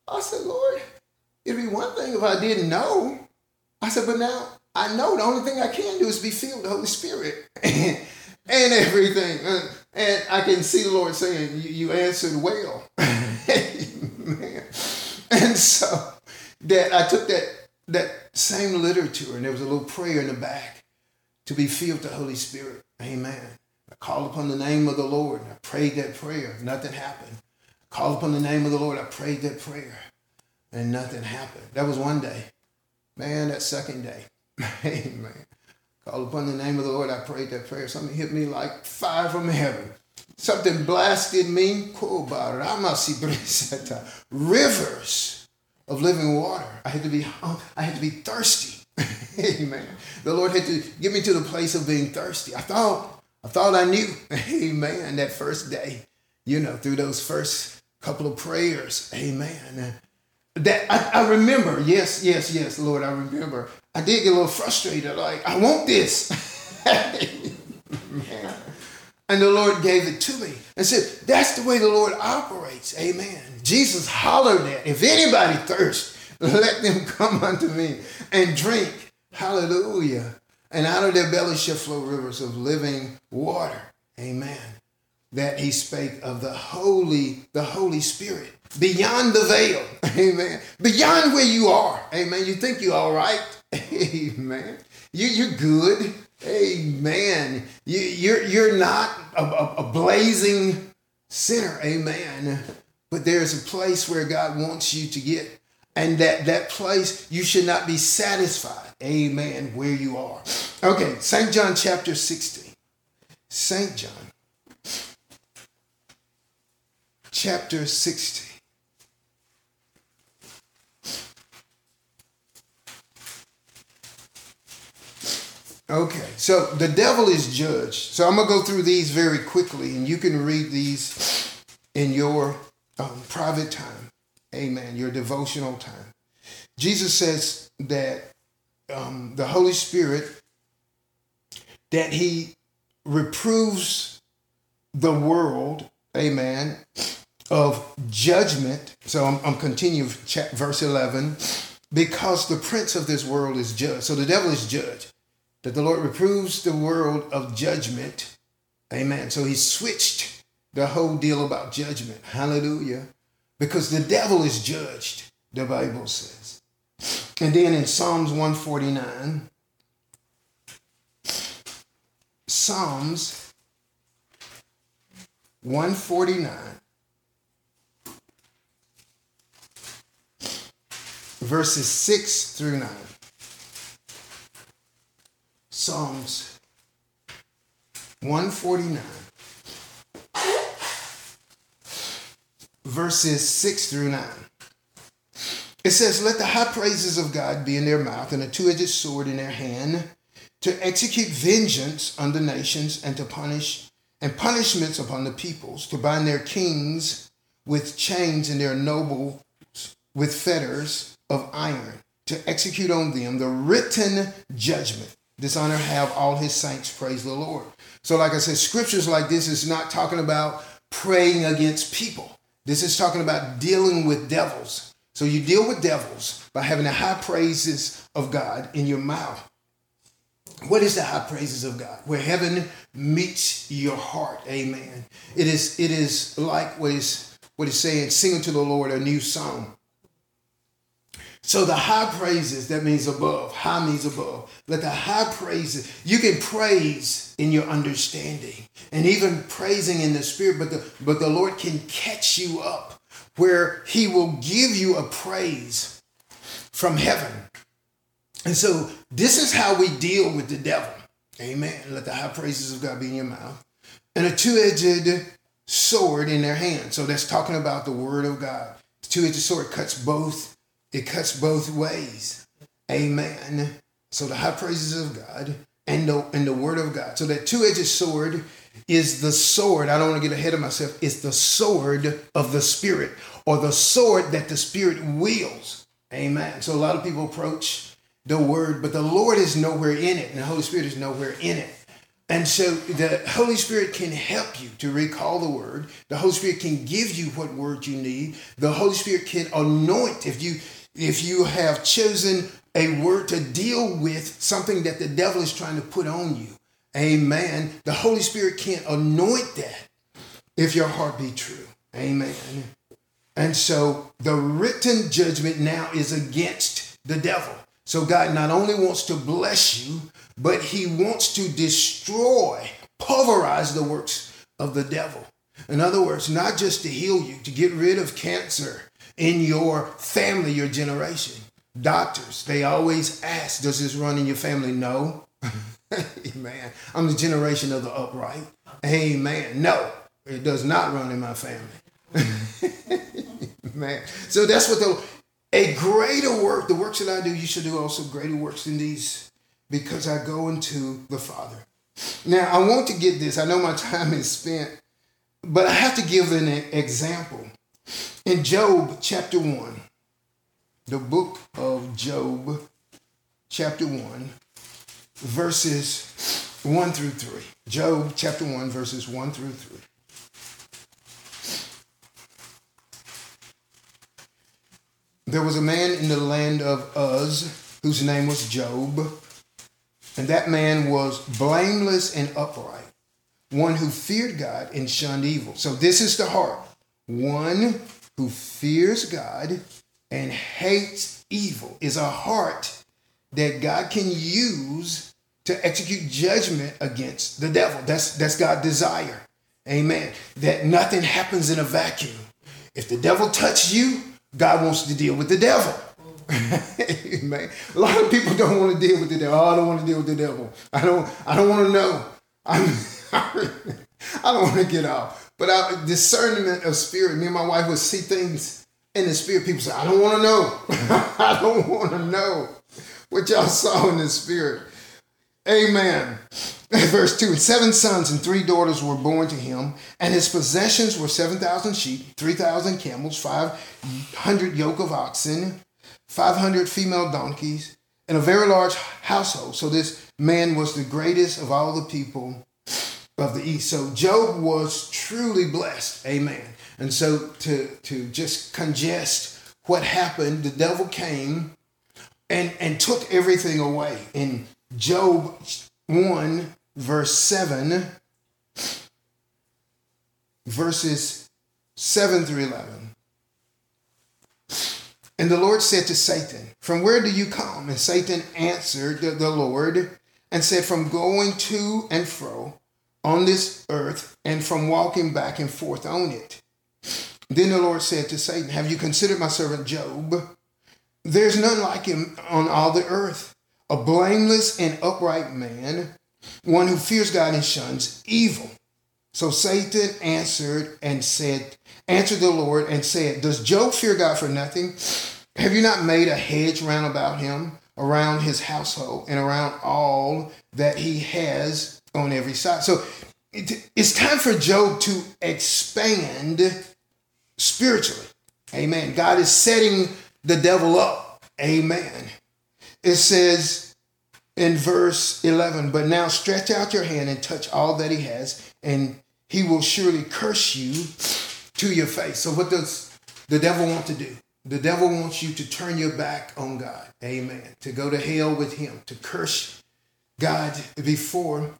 I said, Lord, it'd be one thing if I didn't know. I said, but now I know the only thing I can do is be filled with the Holy Spirit and, everything. And I can see the Lord saying, You, answered well. Amen. And so that I took that that same literature and there was a little prayer in the back to be filled with the Holy Spirit. Amen. I called upon the name of the Lord. I prayed that prayer. Nothing happened. I called upon the name of the Lord. I prayed that prayer. And nothing happened. That was one day. Man, that second day. Amen. Call upon the name of the Lord. I prayed that prayer. Something hit me like fire from heaven. Something blasted me. Rivers of living water. I had to be. I had to be thirsty. Amen. The Lord had to get me to the place of being thirsty. I thought. I thought I knew. Amen. That first day, you know, through those first couple of prayers. Amen that I, I, remember, yes, yes, yes, Lord, I remember. I did get a little frustrated, like, I want this. and the Lord gave it to me and said, That's the way the Lord operates. Amen. Jesus hollered at, If anybody thirst, let them come unto me and drink. Hallelujah. And out of their belly shall flow rivers of living water. Amen. That he spake of the Holy, the Holy Spirit beyond the veil. Amen. Beyond where you are. Amen. You think you're all right. Amen. You, you're good. Amen. You, you're, you're not a, a, a blazing sinner. Amen. But there's a place where God wants you to get. And that, that place, you should not be satisfied. Amen. Where you are. Okay. St. John chapter 16. St. John chapter 16. Okay, so the devil is judged. So I'm going to go through these very quickly, and you can read these in your um, private time. Amen. Your devotional time. Jesus says that um, the Holy Spirit, that he reproves the world, amen, of judgment. So I'm, I'm continuing verse 11, because the prince of this world is judged. So the devil is judged that the Lord reproves the world of judgment. Amen. So he switched the whole deal about judgment. Hallelujah. Because the devil is judged, the Bible says. And then in Psalms 149, Psalms 149, verses 6 through 9. Psalms 149, verses 6 through 9. It says, Let the high praises of God be in their mouth and a two edged sword in their hand to execute vengeance on the nations and to punish and punishments upon the peoples, to bind their kings with chains and their nobles with fetters of iron, to execute on them the written judgment dishonor have all his saints praise the Lord. So, like I said, scriptures like this is not talking about praying against people. This is talking about dealing with devils. So you deal with devils by having the high praises of God in your mouth. What is the high praises of God? Where heaven meets your heart. Amen. It is it is like what is what is saying, sing unto the Lord a new song. So the high praises, that means above. High means above. Let the high praises, you can praise in your understanding and even praising in the spirit, but the but the Lord can catch you up where he will give you a praise from heaven. And so this is how we deal with the devil. Amen. Let the high praises of God be in your mouth. And a two-edged sword in their hand. So that's talking about the word of God. The two-edged sword cuts both, it cuts both ways. Amen. So the high praises of God and the, and the word of God. So that two-edged sword is the sword. I don't want to get ahead of myself. It's the sword of the spirit or the sword that the spirit wields. Amen. So a lot of people approach the word, but the Lord is nowhere in it, and the Holy Spirit is nowhere in it. And so the Holy Spirit can help you to recall the word. The Holy Spirit can give you what word you need. The Holy Spirit can anoint if you if you have chosen a word to deal with something that the devil is trying to put on you. Amen. The Holy Spirit can't anoint that if your heart be true. Amen. And so the written judgment now is against the devil. So God not only wants to bless you, but he wants to destroy, pulverize the works of the devil. In other words, not just to heal you, to get rid of cancer in your family, your generation. Doctors, they always ask, does this run in your family? No. Amen. I'm the generation of the upright. Amen. No, it does not run in my family. Man. So that's what the a greater work, the works that I do, you should do also greater works than these because I go into the Father. Now, I want to get this. I know my time is spent, but I have to give an example. In Job chapter 1, the book of Job, chapter 1, verses 1 through 3. Job chapter 1, verses 1 through 3. There was a man in the land of Uz whose name was Job, and that man was blameless and upright, one who feared God and shunned evil. So this is the heart one who fears God and hates evil is a heart that God can use to execute judgment against the devil. That's that's God's desire. Amen. That nothing happens in a vacuum. If the devil touches you, God wants to deal with the devil. Amen. A lot of people don't want to deal with the devil. Oh, I don't want to deal with the devil. I don't. I don't want to know. I'm, I don't want to get off. But our discernment of spirit. Me and my wife would see things in the spirit. People say, "I don't want to know. I don't want to know what y'all saw in the spirit." Amen. Verse 2 Seven sons and three daughters were born to him, and his possessions were 7,000 sheep, 3,000 camels, 500 yoke of oxen, 500 female donkeys, and a very large household. So this man was the greatest of all the people of the east. So Job was truly blessed. Amen. And so to, to just congest what happened, the devil came and, and took everything away. In Job 1, verse 7, verses 7 through 11. And the Lord said to Satan, From where do you come? And Satan answered the Lord and said, From going to and fro on this earth and from walking back and forth on it. Then the Lord said to Satan, Have you considered my servant Job? There's none like him on all the earth, a blameless and upright man one who fears God and shuns evil. So Satan answered and said, answered the Lord and said, Does Job fear God for nothing? Have you not made a hedge round about him, around his household, and around all that he has on every side? So it, it's time for Job to expand spiritually. Amen. God is setting the devil up. Amen. It says, in verse 11, but now stretch out your hand and touch all that he has, and he will surely curse you to your face. So, what does the devil want to do? The devil wants you to turn your back on God. Amen. To go to hell with him, to curse God before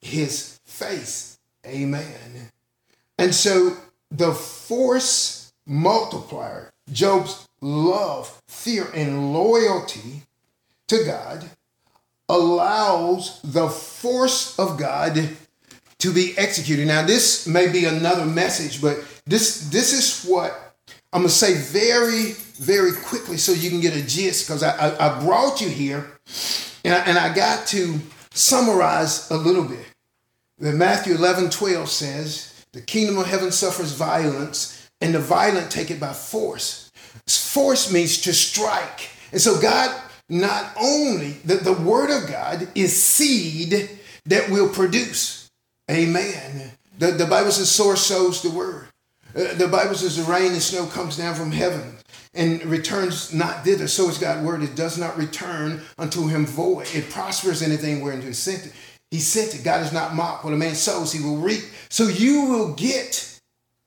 his face. Amen. And so the force multiplier, Job's love, fear, and loyalty to God allows the force of God to be executed. Now, this may be another message, but this this is what I'm gonna say very, very quickly so you can get a gist, because I, I, I, brought you here and I, and I got to summarize a little bit. That Matthew 11, 12 says, the kingdom of heaven suffers violence, and the violent take it by force. Force means to strike. And so God not only the, the word of God is seed that will produce. Amen. The, the Bible says, source sows the word. Uh, the Bible says the rain and snow comes down from heaven and returns not thither. So is God's word. It does not return unto him void. It prospers anything wherein he sent it. He said it. God is not mocked. What a man sows, he will reap. So you will get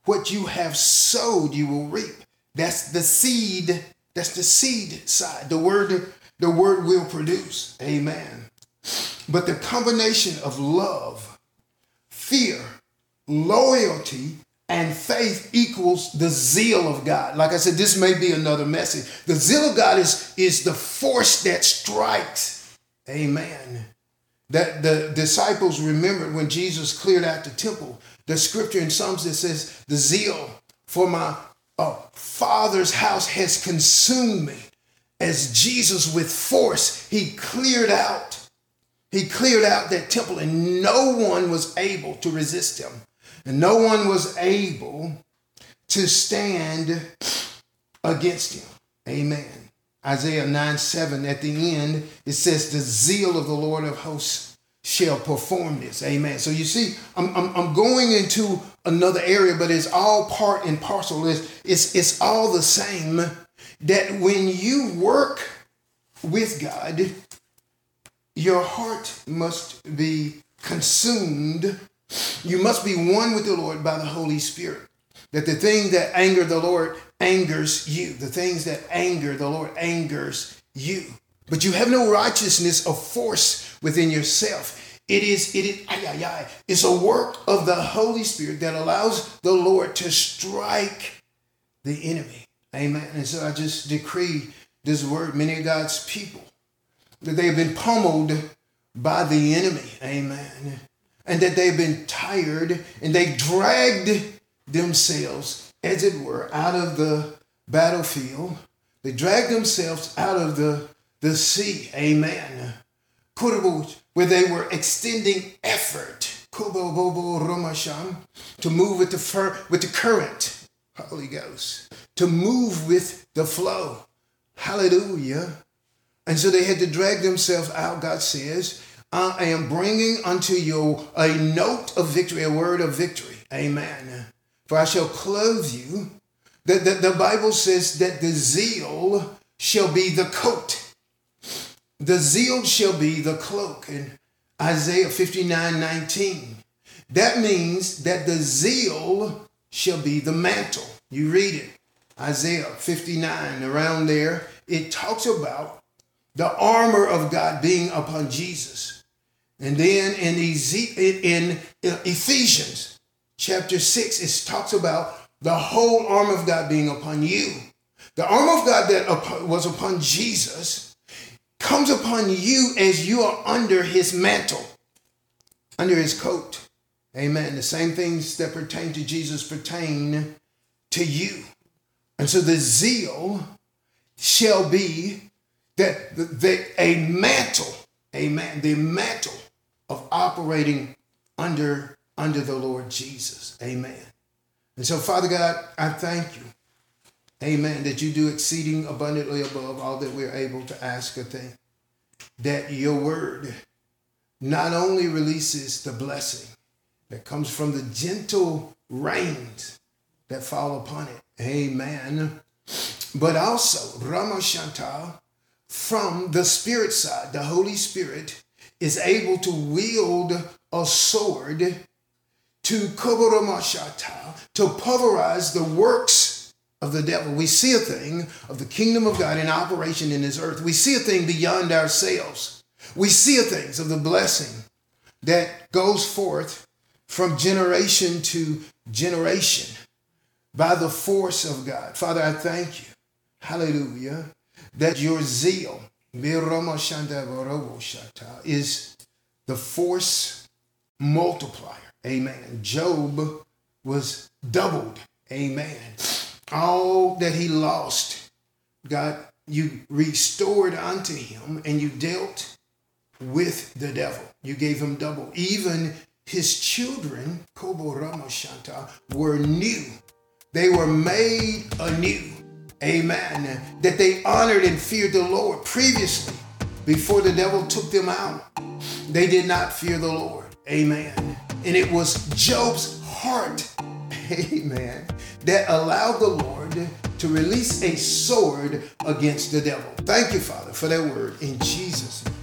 what you have sowed, you will reap. That's the seed. That's the seed side. The word the word will produce. Amen. But the combination of love, fear, loyalty, and faith equals the zeal of God. Like I said, this may be another message. The zeal of God is, is the force that strikes. Amen. That the disciples remembered when Jesus cleared out the temple. The scripture in Psalms that says, The zeal for my uh, Father's house has consumed me as Jesus with force, he cleared out. He cleared out that temple and no one was able to resist him. And no one was able to stand against him. Amen. Isaiah 9 7 at the end, it says, The zeal of the Lord of hosts shall perform this. Amen. So you see, I'm, I'm, I'm going into another area, but it's all part and parcel. It's, it's, it's all the same that when you work with God, your heart must be consumed. You must be one with the Lord by the Holy Spirit. That the thing that anger the Lord angers you. The things that anger the Lord angers you. But you have no righteousness of force within yourself. It is, it is, ay, ay, ay. It's a work of the Holy Spirit that allows the Lord to strike the enemy. Amen. And so I just decree this word, many of God's people, that they have been pummeled by the enemy. Amen. And that they've been tired and they dragged themselves, as it were, out of the battlefield. They dragged themselves out of the, the sea. Amen. Where they were extending effort to move with the, fir- with the current. Holy Ghost to move with the flow. Hallelujah. And so they had to drag themselves out, God says. I am bringing unto you a note of victory, a word of victory. Amen. For I shall clothe you. The, the, the Bible says that the zeal shall be the coat. The zeal shall be the cloak. In Isaiah 59 19. That means that the zeal shall be the mantle. You read it. Isaiah 59, around there, it talks about the armor of God being upon Jesus. And then in, in Ephesians chapter 6, it talks about the whole arm of God being upon you. The arm of God that was upon Jesus comes upon you as you are under his mantle, under his coat. Amen. The same things that pertain to Jesus pertain to you. And so the zeal shall be that the, a mantle, amen, the mantle of operating under, under the Lord Jesus. Amen. And so, Father God, I thank you, amen, that you do exceeding abundantly above all that we're able to ask or think. That your word not only releases the blessing that comes from the gentle rains that fall upon it, Amen. But also, Ramashanta, from the spirit side, the Holy Spirit is able to wield a sword to Koboramashata, to pulverize the works of the devil. We see a thing of the kingdom of God in operation in this earth. We see a thing beyond ourselves. We see a things of the blessing that goes forth from generation to generation by the force of God. Father, I thank you. Hallelujah. That your zeal is the force multiplier. Amen. Job was doubled. Amen. All that he lost, God, you restored unto him and you dealt with the devil. You gave him double. Even his children, Kobo Ramashanta, were new. They were made anew. Amen. That they honored and feared the Lord previously before the devil took them out. They did not fear the Lord. Amen. And it was Job's heart, amen, that allowed the Lord to release a sword against the devil. Thank you, Father, for that word in Jesus' name.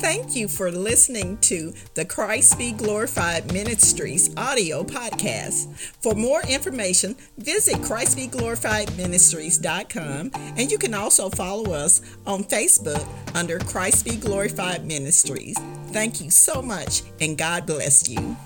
Thank you for listening to the Christ Be Glorified Ministries audio podcast. For more information, visit ChristBeGlorifiedMinistries.com and you can also follow us on Facebook under Christ Be Glorified Ministries. Thank you so much and God bless you.